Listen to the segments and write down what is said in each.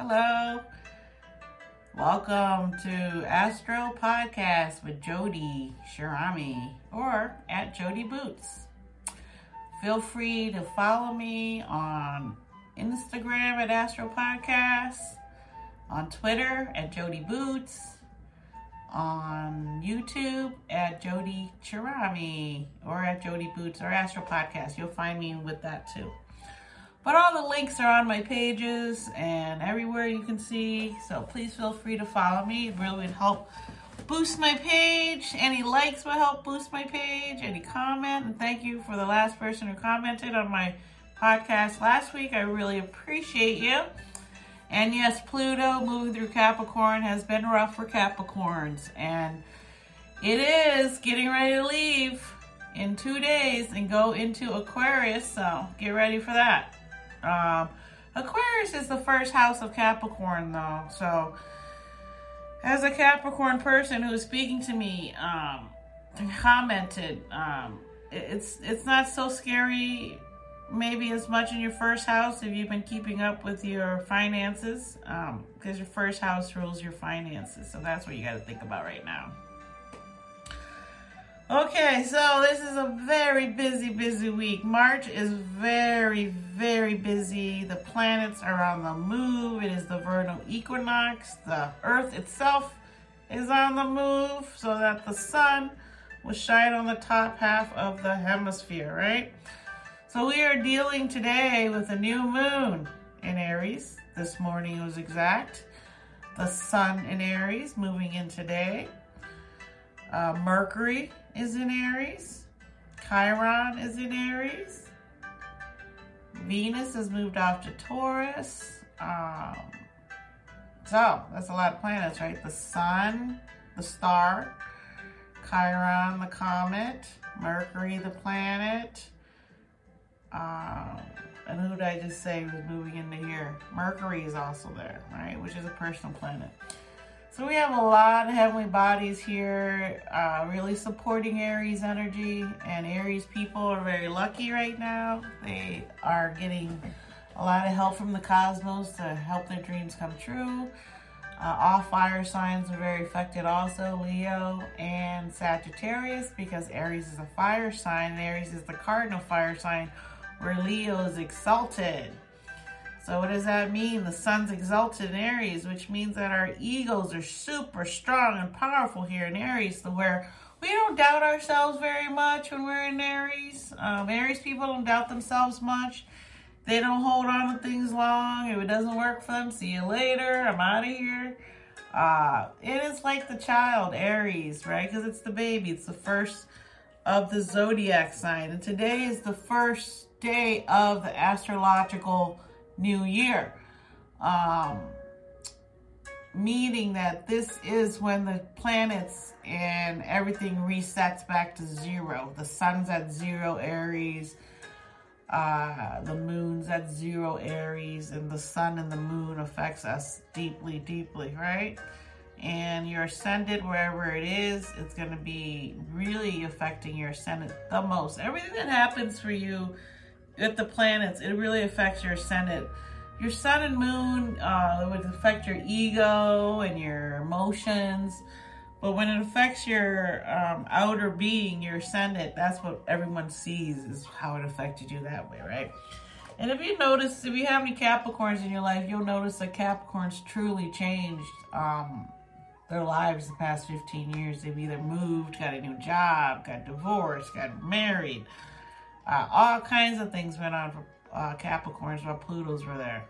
Hello. Welcome to Astro Podcast with Jody Shirami or at Jody Boots. Feel free to follow me on Instagram at Astro Podcast, on Twitter at Jody Boots, on YouTube at Jody Chirami or at Jody Boots or Astro Podcast. You'll find me with that too. But all the links are on my pages and everywhere you can see. So please feel free to follow me. It really would help boost my page. Any likes will help boost my page. Any comment. And thank you for the last person who commented on my podcast last week. I really appreciate you. And yes, Pluto moving through Capricorn has been rough for Capricorns. And it is getting ready to leave in two days and go into Aquarius. So get ready for that. Um, Aquarius is the first house of Capricorn, though. So, as a Capricorn person who is speaking to me, um, commented, um, it's it's not so scary. Maybe as much in your first house if you've been keeping up with your finances, because um, your first house rules your finances. So that's what you got to think about right now. Okay, so this is a very busy, busy week. March is very, very busy. The planets are on the move. It is the vernal equinox. The earth itself is on the move so that the sun will shine on the top half of the hemisphere, right? So we are dealing today with a new moon in Aries. This morning was exact. The sun in Aries moving in today. Uh, Mercury is in Aries. Chiron is in Aries. Venus has moved off to Taurus. Um, so that's a lot of planets, right? The Sun, the star, Chiron, the comet, Mercury, the planet. Um, and who did I just say was moving into here? Mercury is also there, right? Which is a personal planet. So we have a lot of heavenly bodies here, uh, really supporting Aries energy. And Aries people are very lucky right now. They are getting a lot of help from the cosmos to help their dreams come true. Uh, all fire signs are very affected also, Leo and Sagittarius, because Aries is a fire sign Aries is the cardinal fire sign where Leo is exalted. So what does that mean? The sun's exalted in Aries, which means that our egos are super strong and powerful here in Aries, where we don't doubt ourselves very much when we're in Aries. Um, Aries people don't doubt themselves much. They don't hold on to things long. If it doesn't work for them, see you later. I'm out of here. Uh, it is like the child, Aries, right? Because it's the baby. It's the first of the zodiac sign. And today is the first day of the astrological new year. Um, meaning that this is when the planets and everything resets back to zero. The sun's at zero Aries, uh, the moon's at zero Aries, and the sun and the moon affects us deeply, deeply, right? And your ascendant, wherever it is, it's going to be really affecting your ascendant the most. Everything that happens for you with the planets, it really affects your ascendant. Your sun and moon uh, would affect your ego and your emotions. But when it affects your um, outer being, your ascendant, that's what everyone sees is how it affected you that way, right? And if you notice, if you have any Capricorns in your life, you'll notice that Capricorns truly changed um, their lives the past 15 years. They've either moved, got a new job, got divorced, got married, uh, all kinds of things went on for uh, Capricorns while Pluto's were there.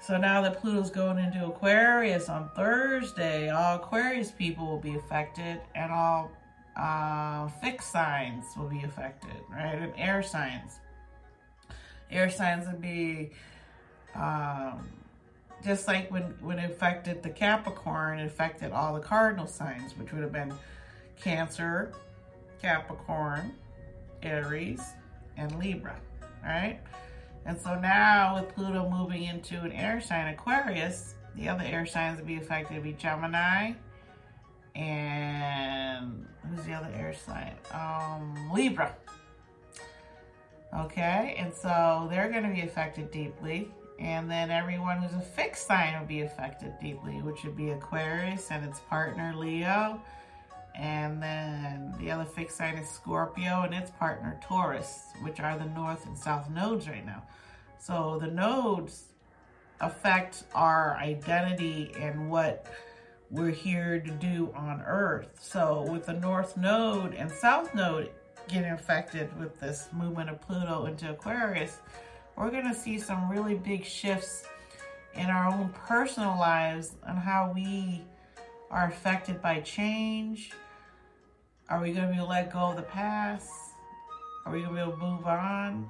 So now that Pluto's going into Aquarius on Thursday, all Aquarius people will be affected and all uh, fixed signs will be affected, right? And air signs. Air signs would be um, just like when, when it affected the Capricorn, it affected all the cardinal signs, which would have been Cancer, Capricorn, Aries, and Libra, right? And so now with Pluto moving into an air sign, Aquarius, the other air signs to be affected would be Gemini and who's the other air sign? Um, Libra. Okay, and so they're going to be affected deeply. And then everyone who's a fixed sign will be affected deeply, which would be Aquarius and its partner Leo. And then the other fixed sign is Scorpio and its partner Taurus, which are the north and south nodes right now. So the nodes affect our identity and what we're here to do on earth. So with the north node and south node getting affected with this movement of Pluto into Aquarius, we're going to see some really big shifts in our own personal lives on how we are affected by change. Are we going to be able to let go of the past? Are we going to be able to move on?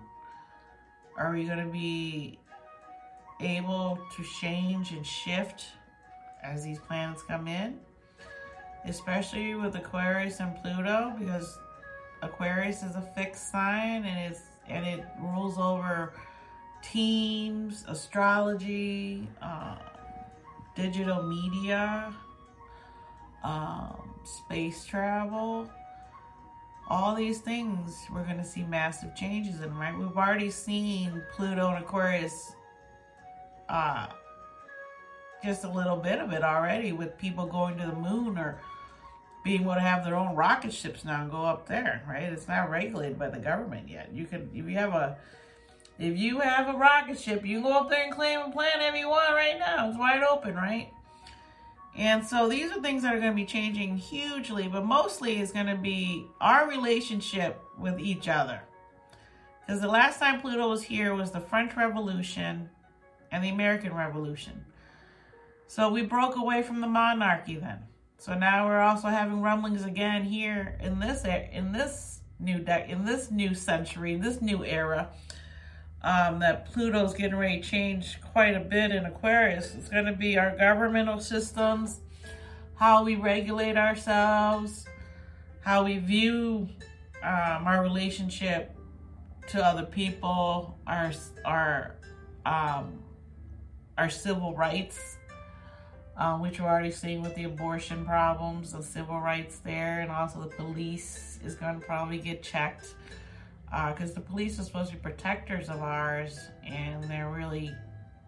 Are we going to be able to change and shift as these planets come in? Especially with Aquarius and Pluto, because Aquarius is a fixed sign and it's and it rules over teams, astrology, uh, digital media, um, space travel. All these things we're going to see massive changes in, right? We've already seen Pluto and Aquarius, uh, just a little bit of it already with people going to the moon or being able to have their own rocket ships now and go up there, right? It's not regulated by the government yet. You can, if you have a, if you have a rocket ship, you go up there and claim a planet if you want right now. It's wide open, right? And so these are things that are going to be changing hugely, but mostly is going to be our relationship with each other. Because the last time Pluto was here was the French Revolution and the American Revolution. So we broke away from the monarchy then. So now we're also having rumblings again here in this in this new deck in this new century, this new era. Um, that Pluto's getting ready to change quite a bit in Aquarius. It's going to be our governmental systems, how we regulate ourselves, how we view um, our relationship to other people, our our um, our civil rights, um, which we're already seeing with the abortion problems, the civil rights there, and also the police is going to probably get checked because uh, the police are supposed to be protectors of ours, and they're really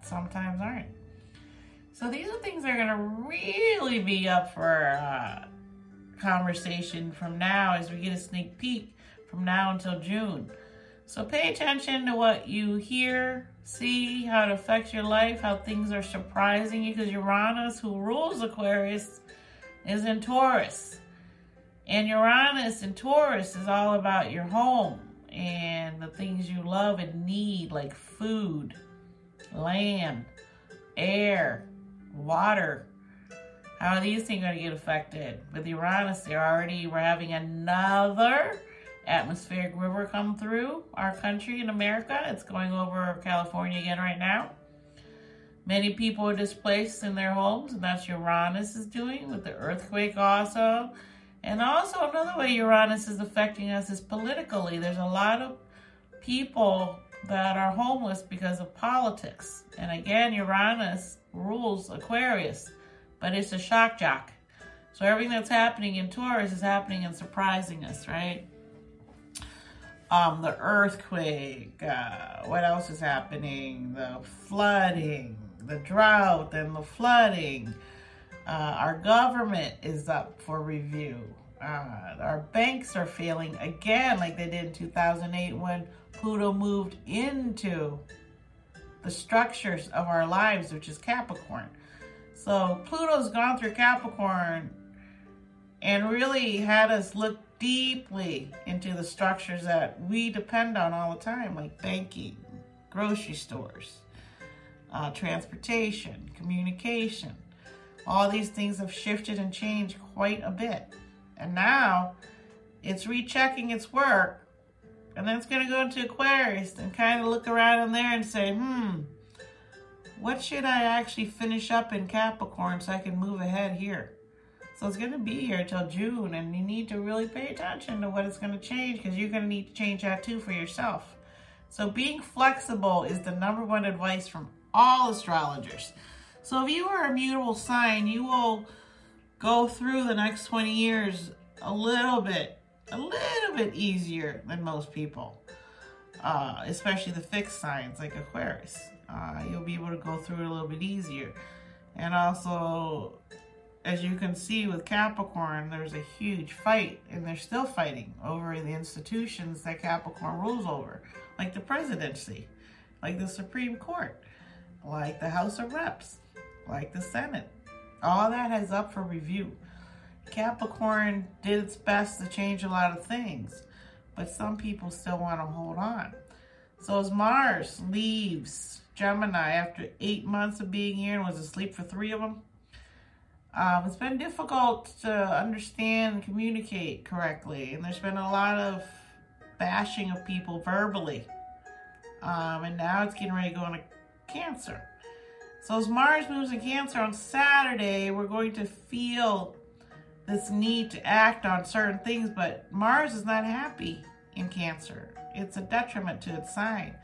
sometimes aren't. So these are things that are going to really be up for uh, conversation from now as we get a sneak peek from now until June. So pay attention to what you hear, see how it affects your life, how things are surprising you, because Uranus, who rules Aquarius, is in Taurus. And Uranus in Taurus is all about your home and the things you love and need, like food, land, air, water. How are these things going to get affected? With Uranus, they're already, we're having another atmospheric river come through our country in America. It's going over California again right now. Many people are displaced in their homes, and that's Uranus is doing with the earthquake also. And also another way Uranus is affecting us is politically. There's a lot of people that are homeless because of politics. And again, Uranus rules Aquarius, but it's a shock jock. So everything that's happening in Taurus is happening and surprising us, right? um, the earthquake, uh, what else is happening? The flooding, the drought, and the flooding. Uh, our government is up for review. Uh, our banks are failing again, like they did in 2008 when Pluto moved into the structures of our lives, which is Capricorn. So Pluto's gone through Capricorn and really had us look deeply into the structures that we depend on all the time, like banking, grocery stores, uh, transportation, communication. All these things have shifted and changed quite a bit. And now it's rechecking its work. And then it's going to go into Aquarius and kind of look around in there and say, hmm, what should I actually finish up in Capricorn so I can move ahead here? So it's going to be here till June, and you need to really pay attention to what it's going to change because you're going to need to change that too for yourself. So being flexible is the number one advice from all astrologers. So if you are a mutable sign, you will go through the next 20 years a little bit, a little bit easier than most people, uh, especially the fixed signs like Aquarius. Uh, you'll be able to go through it a little bit easier. And also, as you can see with Capricorn, there's a huge fight, and they're still fighting over the institutions that Capricorn rules over, like the presidency, like the Supreme Court, like the House of Reps, like the Senate. All that is up for review. Capricorn did its best to change a lot of things, but some people still want to hold on. So as Mars leaves Gemini after eight months of being here and was asleep for three of them, um, it's been difficult to understand and communicate correctly. And there's been a lot of bashing of people verbally. Um, and now it's getting ready to go into Cancer. So as Mars moves in Cancer on Saturday, we're going to feel this need to act on certain things, but Mars is not happy in Cancer. It's a detriment to its sign,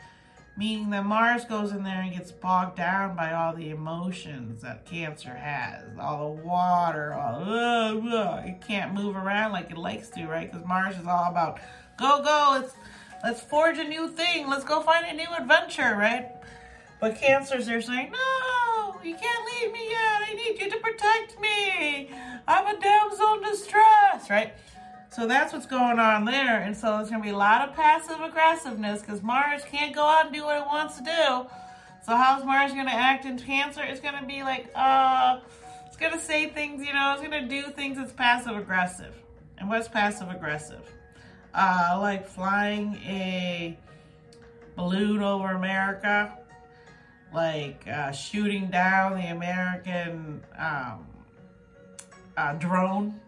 meaning that Mars goes in there and gets bogged down by all the emotions that Cancer has, all the water, all uh, uh, it can't move around like it likes to, right? Because Mars is all about go go, let's let's forge a new thing, let's go find a new adventure, right? But Cancers are saying no, you can't leave me yet. I need you to protect me. I'm a damsel in distress, right? So that's what's going on there. And so there's going to be a lot of passive aggressiveness because Mars can't go out and do what it wants to do. So how's Mars going to act in Cancer? It's going to be like, uh, it's going to say things, you know, it's going to do things that's passive aggressive. And what's passive aggressive? Uh, like flying a balloon over America, like uh, shooting down the American um, uh, drone.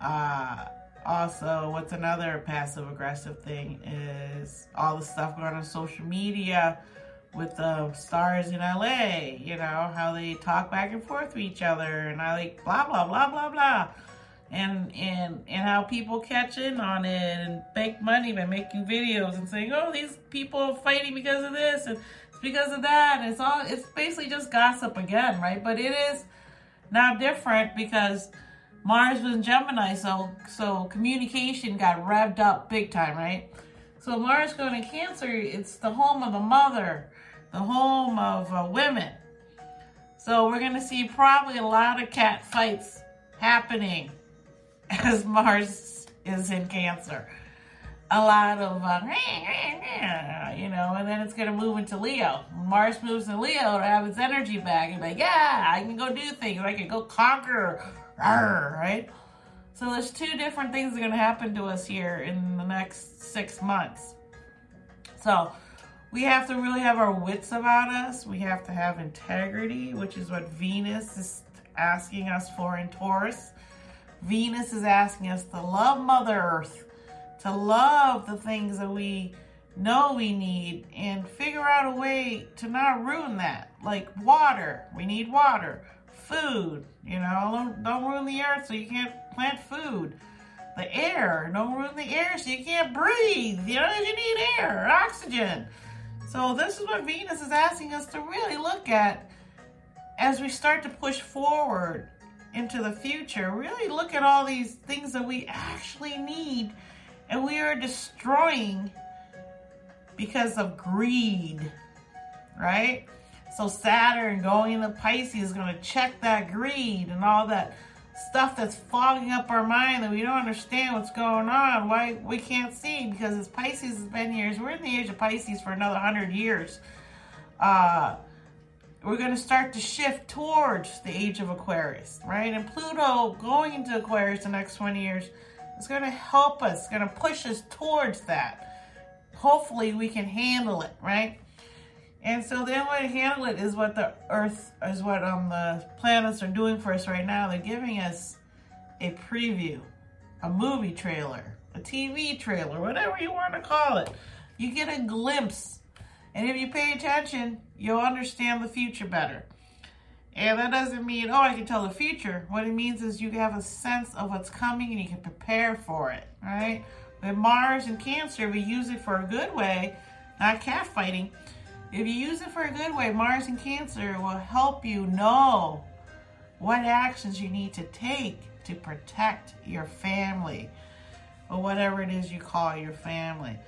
Uh, also, what's another passive aggressive thing is all the stuff going on social media with the stars in LA, you know, how they talk back and forth with each other and I like blah, blah, blah, blah, blah. And, and, and how people catch in on it and make money by making videos and saying, oh, these people are fighting because of this and because of that. It's all, it's basically just gossip again, right? But it is, now different because Mars was in Gemini, so so communication got revved up big time, right? So Mars going to Cancer, it's the home of the mother, the home of uh, women. So we're going to see probably a lot of cat fights happening as Mars is in Cancer. A lot of, uh, you know, and then it's going to move into Leo. Mars moves to Leo to have its energy back and be like, yeah, I can go do things. I can go conquer, right? So there's two different things that are going to happen to us here in the next six months. So we have to really have our wits about us. We have to have integrity, which is what Venus is asking us for in Taurus. Venus is asking us to love Mother Earth, to love the things that we know we need, and figure out a way to not ruin that. Like water, we need water. Food, you know, don't, don't ruin the earth so you can't plant food. The air, don't ruin the air so you can't breathe. You know, you need air, oxygen. So this is what Venus is asking us to really look at as we start to push forward into the future. Really look at all these things that we actually need and we are destroying because of greed, right? So Saturn going into Pisces is going to check that greed and all that stuff that's fogging up our mind that we don't understand what's going on. Why we can't see because as Pisces has been here, we're in the age of Pisces for another hundred years. Uh, we're going to start to shift towards the age of Aquarius, right? And Pluto going into Aquarius the next 20 years is going to help us, it's going to push us towards that. Hopefully, we can handle it, right? And so the only way to handle it is what the Earth, is what um, the planets are doing for us right now. They're giving us a preview, a movie trailer, a TV trailer, whatever you want to call it. You get a glimpse. And if you pay attention, you'll understand the future better. And that doesn't mean, oh, I can tell the future. What it means is you have a sense of what's coming and you can prepare for it, right? With Mars and Cancer, we use it for a good way, not catfighting. If you use it for a good way, Mars and Cancer will help you know what actions you need to take to protect your family or whatever it is you call your family.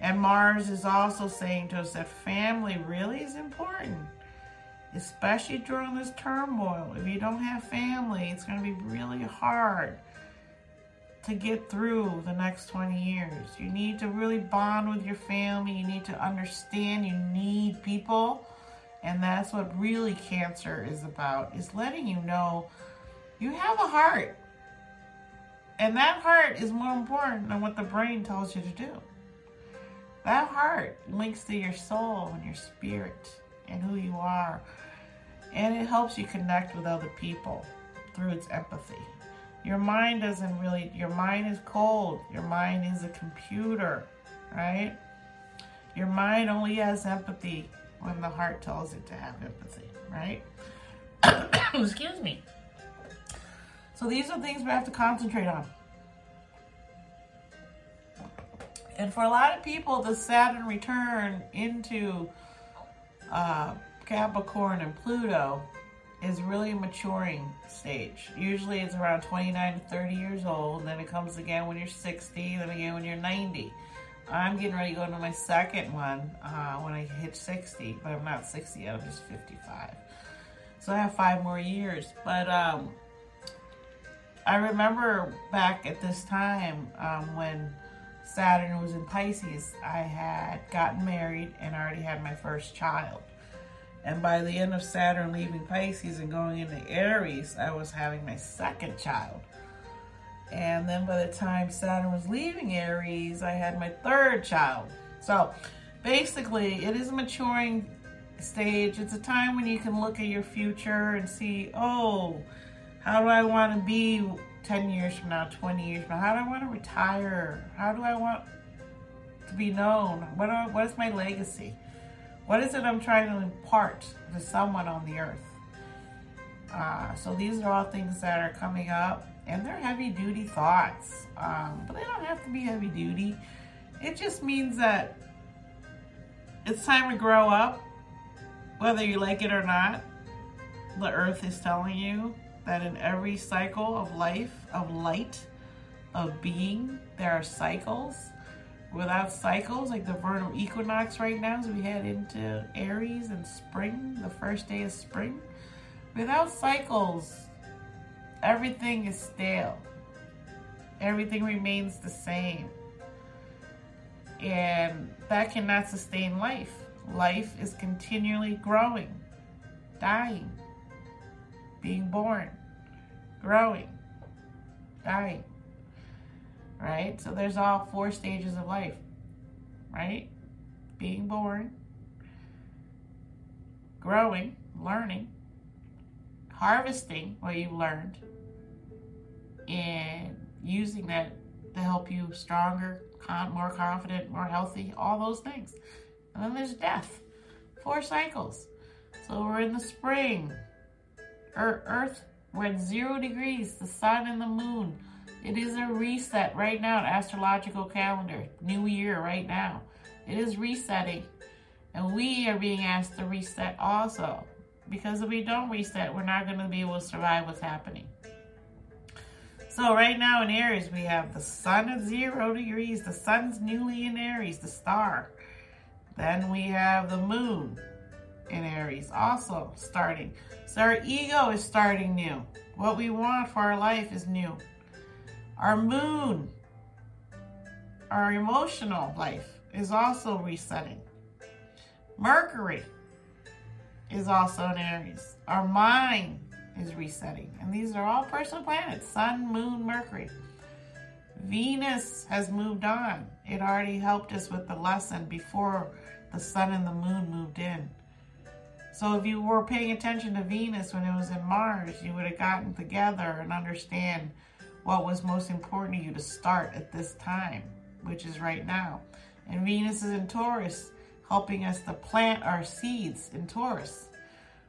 And Mars is also saying to us that family really is important, especially during this turmoil. If you don't have family, it's going to be really hard to get through the next 20 years. You need to really bond with your family. You need to understand you need people. And that's what really cancer is about, is letting you know you have a heart. And that heart is more important than what the brain tells you to do. That heart links to your soul and your spirit and who you are. And it helps you connect with other people through its empathy. Your mind doesn't really, your mind is cold. Your mind is a computer, right? Your mind only has empathy when the heart tells it to have empathy, right? Excuse me. So these are things we have to concentrate on. And for a lot of people, the Saturn return into uh, Capricorn and Pluto is really a maturing stage. Usually it's around 29 to 30 years old, then it comes again when you're 60, then again when you're 90. I'm getting ready to go into my second one uh, when I hit 60, but I'm not 60 yet, I'm just 55. So I have five more years. But um, I remember back at this time um, when Saturn was in Pisces, I had gotten married and already had my first child. And by the end of Saturn leaving Pisces and going into Aries, I was having my second child. And then by the time Saturn was leaving Aries, I had my third child. So basically, it is a maturing stage. It's a time when you can look at your future and see, oh, how do I want to be 10 years from now, 20 years from now? How do I want to retire? How do I want to be known? What, what is my legacy? What is it I'm trying to impart to someone on the earth? Uh, so these are all things that are coming up, and they're heavy duty thoughts. Um, but they don't have to be heavy duty. It just means that it's time to grow up, whether you like it or not. The earth is telling you that in every cycle of life, of light, of being, there are cycles without cycles, like the vernal equinox right now, as we head into Aries and spring, the first day of spring, without cycles, everything is stale. Everything remains the same. And that cannot sustain life. Life is continually growing, dying, being born, growing, dying right? So there's all four stages of life, right? Being born, growing, learning, harvesting what you've learned, and using that to help you stronger, more confident, more healthy, all those things. And then there's death. Four cycles. So we're in the spring. Earth, we're at zero degrees, the sun and the moon it is a reset right now, astrological calendar. New year right now. It is resetting. And we are being asked to reset also. Because if we don't reset, we're not going to be able to survive what's happening. So right now in Aries, we have the sun at zero degrees. The sun's newly in Aries, the star. Then we have the moon in Aries also starting. So our ego is starting new. What we want for our life is new. Our moon, our emotional life is also resetting. Mercury is also in Aries. Our mind is resetting. And these are all personal planets Sun, Moon, Mercury. Venus has moved on. It already helped us with the lesson before the Sun and the Moon moved in. So if you were paying attention to Venus when it was in Mars, you would have gotten together and understand what was most important to you to start at this time, which is right now. And Venus is in Taurus, helping us to plant our seeds in Taurus.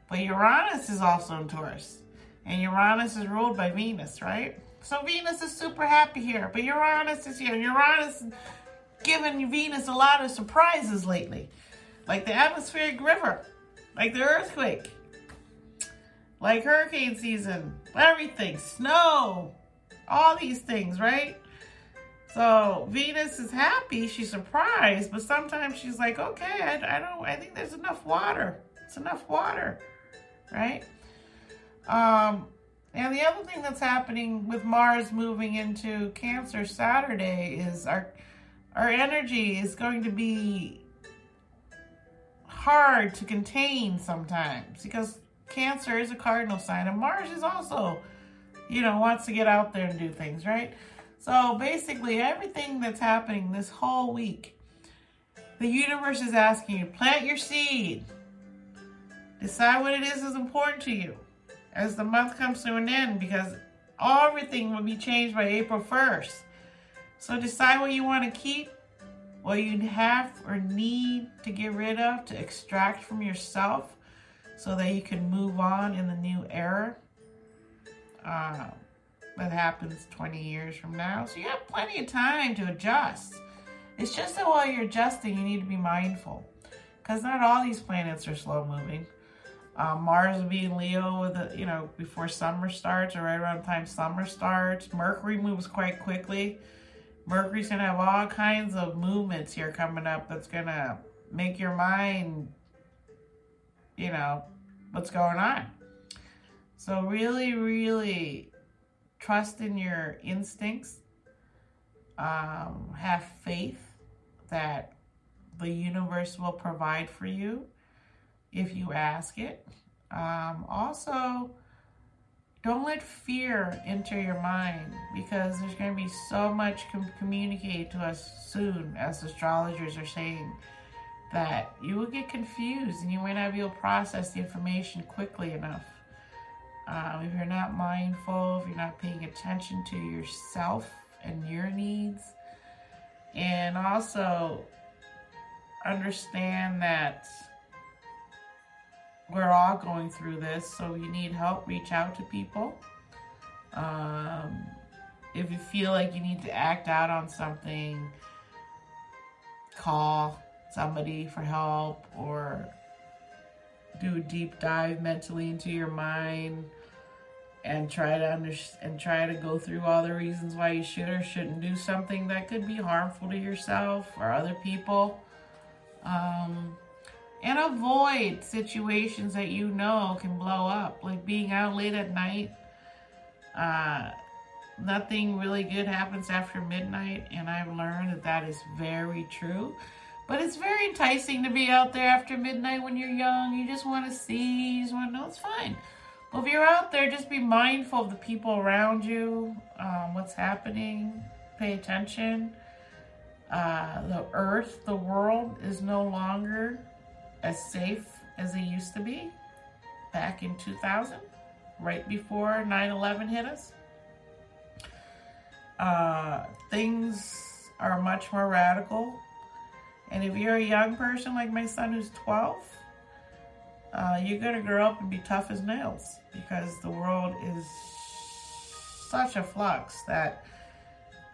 But Uranus is also in Taurus. And Uranus is ruled by Venus, right? So Venus is super happy here. But Uranus is here. Uranus is giving Venus a lot of surprises lately. Like the atmospheric river. Like the earthquake. Like hurricane season. Everything. Snow all these things, right? So Venus is happy, she's surprised, but sometimes she's like, okay, I, I don't, I think there's enough water. It's enough water, right? Um, and the other thing that's happening with Mars moving into Cancer Saturday is our our energy is going to be hard to contain sometimes because Cancer is a cardinal sign and Mars is also, you know, wants to get out there and do things, right? So basically everything that's happening this whole week, the universe is asking you, to plant your seed. Decide what it is that's important to you as the month comes to an end because everything will be changed by April 1st. So decide what you want to keep, what you have or need to get rid of, to extract from yourself so that you can move on in the new era. Uh, that happens 20 years from now. So you have plenty of time to adjust. It's just that while you're adjusting, you need to be mindful. Because not all these planets are slow moving. Um, Mars will be in Leo with the, you know, before summer starts or right around the time summer starts. Mercury moves quite quickly. Mercury's to have all kinds of movements here coming up that's to make your mind, you know, what's going on. So really, really trust in your instincts. Um, have faith that the universe will provide for you if you ask it. Um, also, don't let fear enter your mind because there's going to be so much com- communicated to us soon, as astrologers are saying, that you will get confused and you might not be able to process the information quickly enough. Um, if you're not mindful, if you're not paying attention to yourself and your needs, and also understand that we're all going through this, so you need help, reach out to people. Um, if you feel like you need to act out on something, call somebody for help or do a deep dive mentally into your mind and try to understand and try to go through all the reasons why you should or shouldn't do something that could be harmful to yourself or other people. Um, and avoid situations that you know can blow up, like being out late at night. Uh, nothing really good happens after midnight, and I've learned that that is very true. But it's very enticing to be out there after midnight when you're young. You just want to see, you just want to know it's fine. But if you're out there, just be mindful of the people around you, um, what's happening, pay attention. Uh, the earth, the world is no longer as safe as they used to be back in 2000, right before 9 11 hit us. Uh, things are much more radical. And if you're a young person like my son who's 12, uh, you're going to grow up and be tough as nails because the world is such a flux that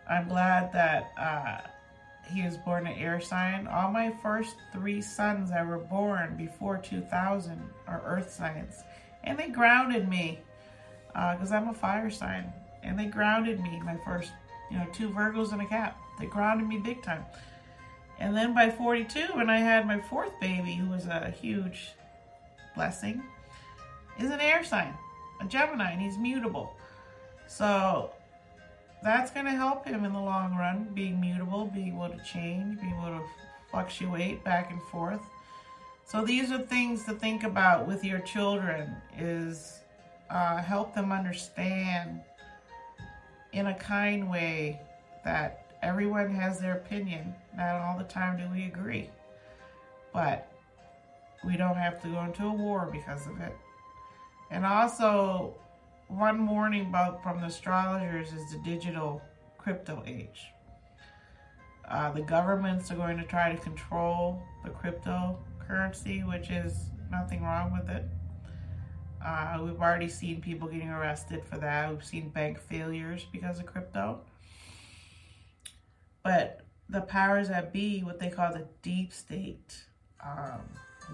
I'm glad that uh, he was born an air sign. All my first three sons that were born before 2000 are earth signs. And they grounded me because uh, I'm a fire sign. And they grounded me, my first, you know, two Virgos and a Cap. They grounded me big time. And then by 42, when I had my fourth baby, who was a huge blessing, is an air sign, a Gemini, and he's mutable. So that's going to help him in the long run, being mutable, being able to change, being able to fluctuate back and forth. So these are things to think about with your children is uh, help them understand in a kind way that everyone has their opinion. Not all the time do we agree. But we don't have to go into a war because of it. And also one warning about from the astrologers is the digital crypto age. Uh, the governments are going to try to control the cryptocurrency, which is nothing wrong with it. Uh, we've already seen people getting arrested for that. We've seen bank failures because of crypto. But the powers that be, what they call the deep state, um,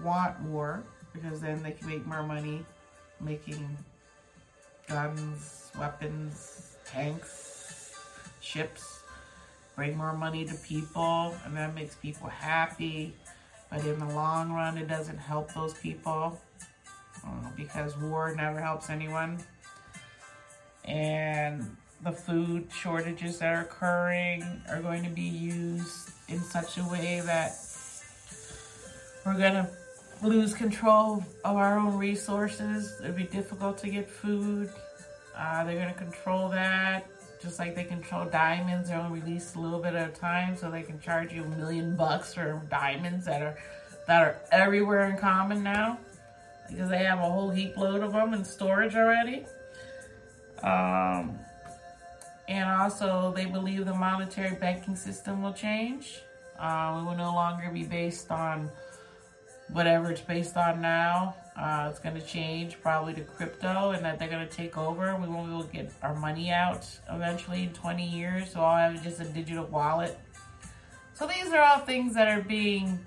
want war because then they can make more money making guns, weapons, tanks, ships. bring more money to people, and that makes people happy. But in the long run, it doesn't help those people uh, because war never helps anyone. And the food shortages that are occurring are going to be used in such a way that we're going to lose control of our own resources. It'd be difficult to get food. Uh, they're going to control that just like they control diamonds. They're only released a little bit at a time, so they can charge you a million bucks for diamonds that are that are everywhere in common now because they have a whole heap load of them in storage already. Um, and also, they believe the monetary banking system will change. Uh, we will no longer be based on whatever it's based on now. Uh, it's going to change probably to crypto and that they're going to take over. We won't be able to get our money out eventually in 20 years. So I'll have just a digital wallet. So these are all things that are being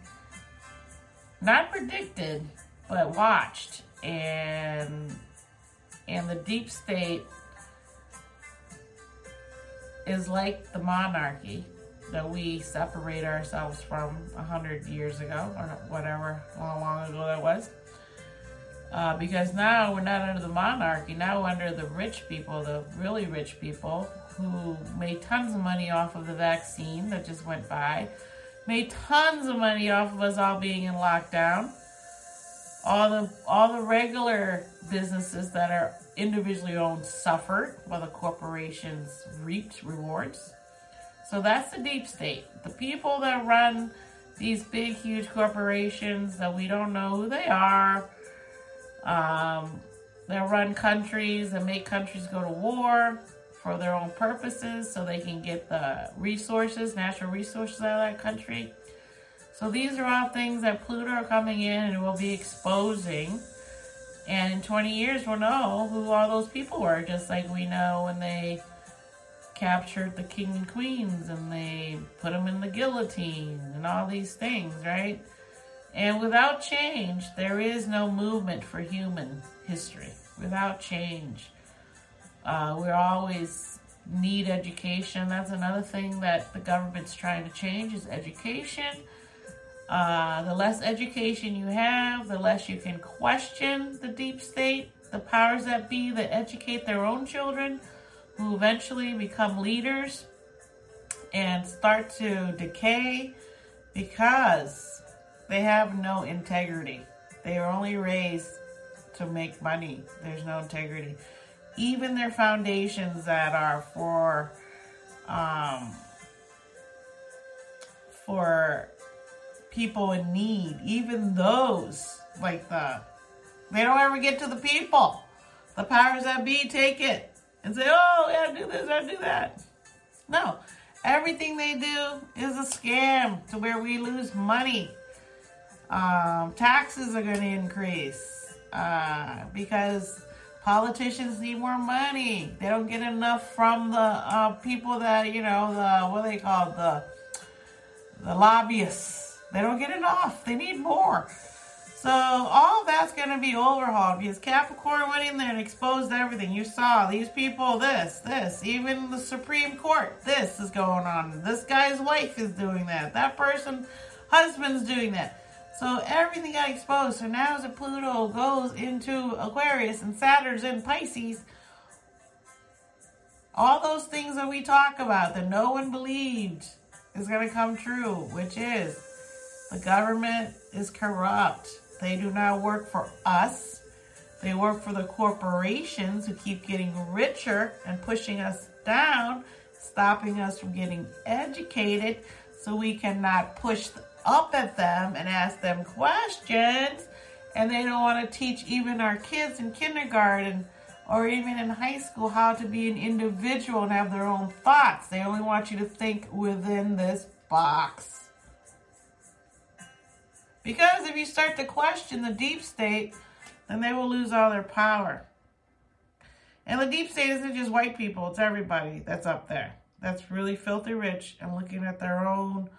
not predicted, but watched. And, and the deep state is like the monarchy that we separate ourselves from a hundred years ago or whatever, how long ago that was. Uh, because now we're not under the monarchy, now we're under the rich people, the really rich people who made tons of money off of the vaccine that just went by, made tons of money off of us all being in lockdown. All the all the regular businesses that are individually owned suffered while the corporations reaped rewards. So that's the deep state. The people that run these big, huge corporations that we don't know who they are, um, that run countries and make countries go to war for their own purposes so they can get the resources, natural resources out of that country. So these are all things that Pluto are coming in and will be exposing. And in 20 years, we'll know who all those people were, just like we know when they captured the king and queens and they put them in the guillotine and all these things, right? And without change, there is no movement for human history. Without change, uh, we always need education. That's another thing that the government's trying to change is education. Uh, the less education you have, the less you can question the deep state, the powers that be that educate their own children, who eventually become leaders and start to decay because they have no integrity. They are only raised to make money. There's no integrity. Even their foundations that are for um, for people in need, even those like the they don't ever get to the people. The powers that be take it and say, oh, yeah, do this, I do that. No, everything they do is a scam to where we lose money. Um, taxes are going to increase uh, because politicians need more money. They don't get enough from the uh, people that, you know, the, what they call the, the lobbyists. They don't get enough. They need more. So all that's going to be overhauled because Capricorn went in there and exposed everything. You saw these people, this, this, even the Supreme Court, this is going on. This guy's wife is doing that. That person, husband's doing that. So everything got exposed. So now as Pluto goes into Aquarius and Saturn's in Pisces, all those things that we talk about that no one believed is going to come true, which is the government is corrupt. They do not work for us. They work for the corporations who keep getting richer and pushing us down, stopping us from getting educated so we cannot push up at them and ask them questions. And they don't want to teach even our kids in kindergarten or even in high school how to be an individual and have their own thoughts. They only want you to think within this box. Because if you start to question the deep state, then they will lose all their power. And the deep state isn't just white people, it's everybody that's up there. That's really filthy rich and looking at their own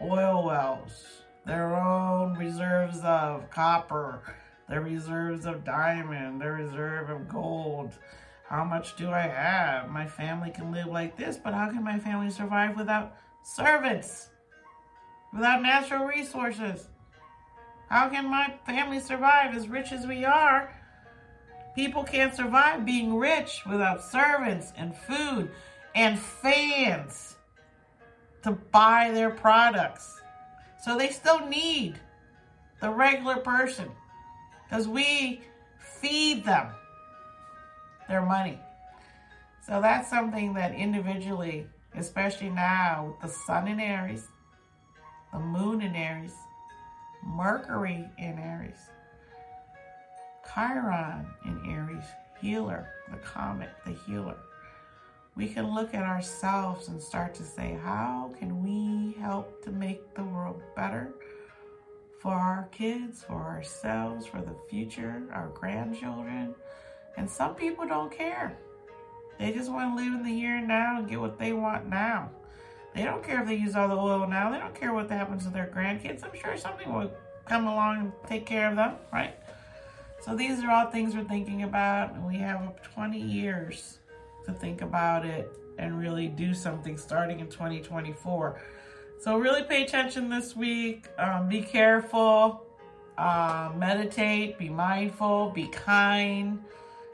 oil wells, their own reserves of copper, their reserves of diamond, their reserve of gold. How much do I have? My family can live like this, but how can my family survive without servants without natural resources. How can my family survive as rich as we are? People can't survive being rich without servants and food and fans to buy their products. So they still need the regular person because we feed them their money. So that's something that individually, especially now with the sun in Aries, the moon in Aries, Mercury in Aries, Chiron in Aries, healer, the comet, the healer. We can look at ourselves and start to say, how can we help to make the world better for our kids, for ourselves, for the future, our grandchildren? And some people don't care. They just want to live in the here and now and get what they want now. They don't care if they use all the oil now. They don't care what happens to their grandkids. I'm sure something will come along and take care of them, right? So these are all things we're thinking about, we have 20 years to think about it and really do something starting in 2024. So really pay attention this week. Um, be careful. Uh, meditate. Be mindful. Be kind,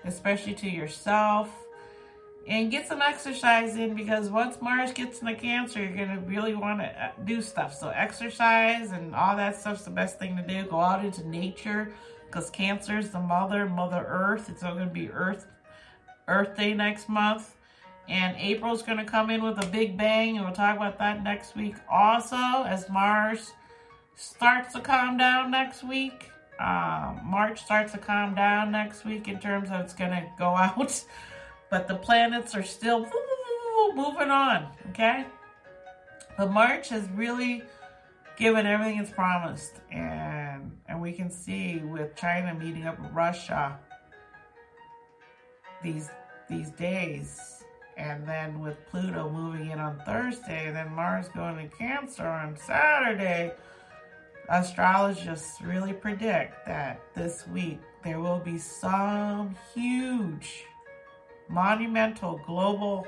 especially to yourself and get some exercise in because once Mars gets into Cancer, you're going to really want to uh, do stuff. So exercise and all that stuff's the best thing to do. Go out into nature because Cancer is the mother, Mother Earth. It's all going to be Earth, Earth Day next month. And April's going to come in with a big bang, and we'll talk about that next week also as Mars starts to calm down next week. Um, March starts to calm down next week in terms of it's going to go out. But the planets are still moving on, okay? But March has really given everything it's promised. And, and we can see with China meeting up with Russia these, these days. And then with Pluto moving in on Thursday, and then Mars going to Cancer on Saturday, astrologists really predict that this week there will be some huge monumental global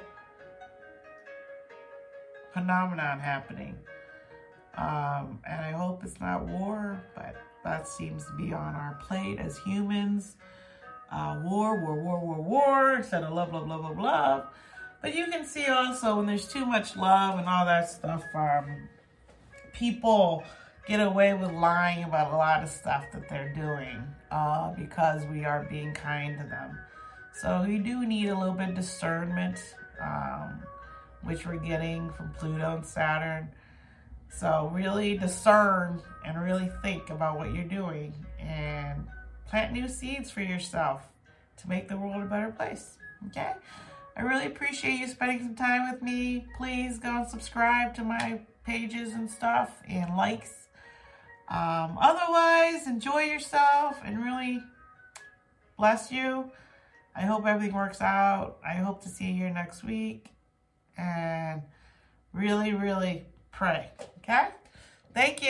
phenomenon happening. Um, and I hope it's not war, but that seems to be on our plate as humans. Uh, war, war, war, war, war, instead of love, love, love, love, love. But you can see also when there's too much love and all that stuff, um, people get away with lying about a lot of stuff that they're doing uh, because we are being kind to them. So you do need a little bit of discernment, um, which we're getting from Pluto and Saturn. So really discern and really think about what you're doing and plant new seeds for yourself to make the world a better place. Okay? I really appreciate you spending some time with me. Please go and subscribe to my pages and stuff and likes. Um, otherwise, enjoy yourself and really bless you. I hope everything works out. I hope to see you here next week. And really, really pray. Okay? Thank you.